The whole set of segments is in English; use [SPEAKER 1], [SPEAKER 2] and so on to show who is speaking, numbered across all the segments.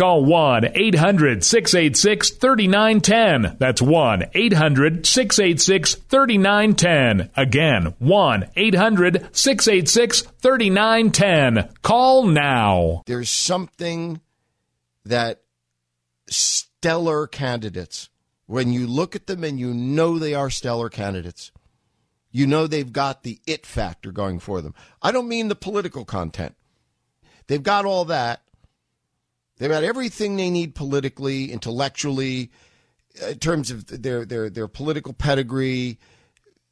[SPEAKER 1] call 1 800 686 3910. That's 1 800 686 3910. Again, 1 800 686 3910. Call now.
[SPEAKER 2] There's something that stellar candidates, when you look at them and you know they are stellar candidates, you know they've got the it factor going for them. I don't mean the political content. They've got all that. They've got everything they need politically, intellectually, uh, in terms of their their their political pedigree,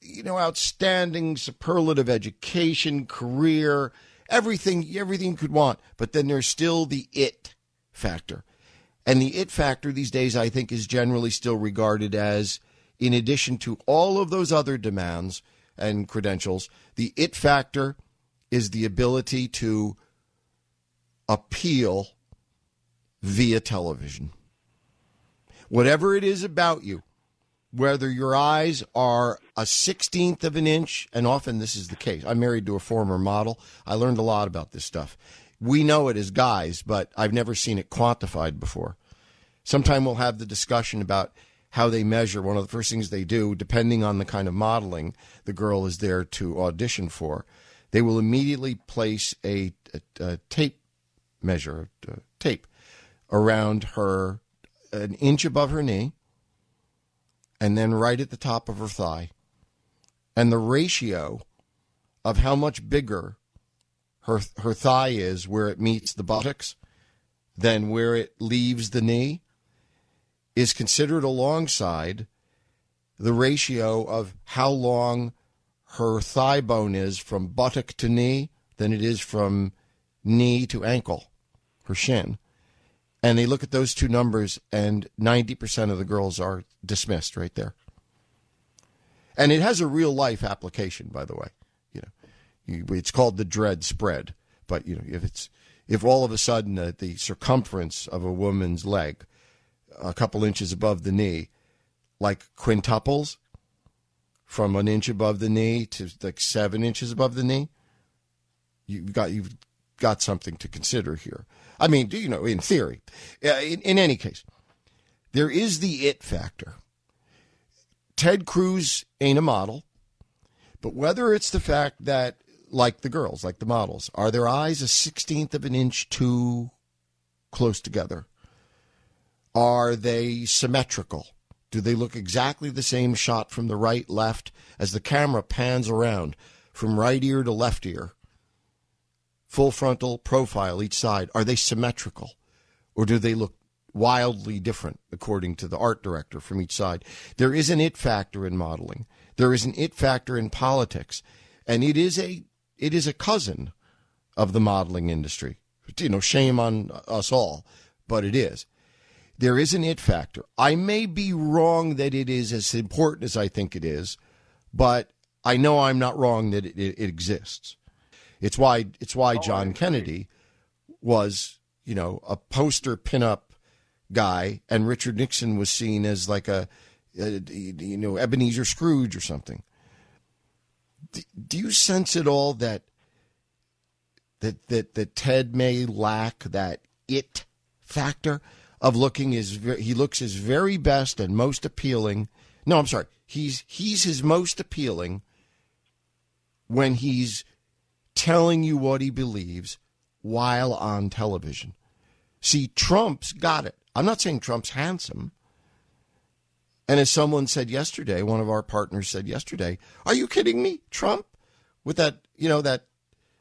[SPEAKER 2] you know, outstanding superlative education, career, everything everything you could want. But then there's still the it factor. And the it factor these days I think is generally still regarded as in addition to all of those other demands and credentials, the it factor is the ability to appeal via television. Whatever it is about you, whether your eyes are a 16th of an inch, and often this is the case. I'm married to a former model. I learned a lot about this stuff. We know it as guys, but I've never seen it quantified before. Sometime we'll have the discussion about how they measure. One of the first things they do, depending on the kind of modeling the girl is there to audition for, they will immediately place a, a, a tape measure, a tape, around her, an inch above her knee, and then right at the top of her thigh. And the ratio of how much bigger her her thigh is where it meets the buttocks than where it leaves the knee is considered alongside the ratio of how long her thigh bone is from buttock to knee than it is from knee to ankle, her shin and they look at those two numbers, and 90% of the girls are dismissed right there. And it has a real life application, by the way. You know, it's called the dread spread. But you know, if it's if all of a sudden uh, the circumference of a woman's leg, a couple inches above the knee, like quintuples, from an inch above the knee to like seven inches above the knee, you've got you've got something to consider here. I mean, you know, in theory. Uh, in, in any case, there is the it factor. Ted Cruz ain't a model, but whether it's the fact that, like the girls, like the models, are their eyes a sixteenth of an inch too close together? Are they symmetrical? Do they look exactly the same shot from the right, left, as the camera pans around from right ear to left ear? Full frontal profile each side, are they symmetrical? Or do they look wildly different according to the art director from each side? There is an it factor in modeling. There is an it factor in politics. And it is a it is a cousin of the modeling industry. You know, shame on us all, but it is. There is an it factor. I may be wrong that it is as important as I think it is, but I know I'm not wrong that it, it, it exists. It's why it's why oh, John Kennedy was, you know, a poster pinup guy, and Richard Nixon was seen as like a, a you know, Ebenezer Scrooge or something. Do you sense at all that that that that Ted may lack that it factor of looking his he looks his very best and most appealing. No, I'm sorry. He's he's his most appealing when he's telling you what he believes while on television. See, Trump's got it. I'm not saying Trump's handsome. And as someone said yesterday, one of our partners said yesterday, "Are you kidding me, Trump? With that, you know, that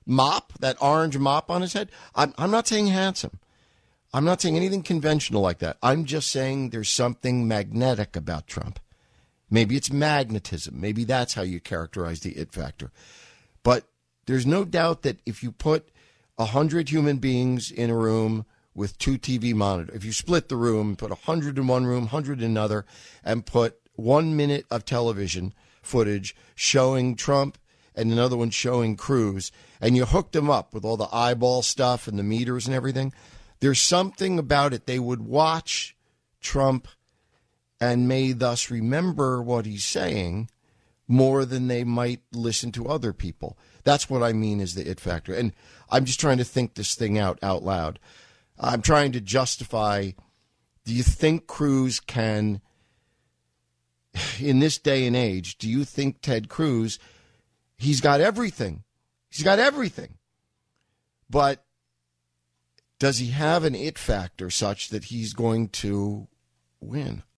[SPEAKER 2] mop, that orange mop on his head. I'm, I'm not saying handsome. I'm not saying anything conventional like that. I'm just saying there's something magnetic about Trump. Maybe it's magnetism. Maybe that's how you characterize the it factor. But there's no doubt that if you put a hundred human beings in a room with two TV monitors, if you split the room, put a hundred in one room, hundred in another, and put one minute of television footage showing Trump and another one showing Cruz, and you hooked them up with all the eyeball stuff and the meters and everything, there's something about it. They would watch Trump and may thus remember what he's saying more than they might listen to other people. That's what I mean is the it factor. And I'm just trying to think this thing out out loud. I'm trying to justify do you think Cruz can in this day and age, do you think Ted Cruz he's got everything. He's got everything. But does he have an it factor such that he's going to win?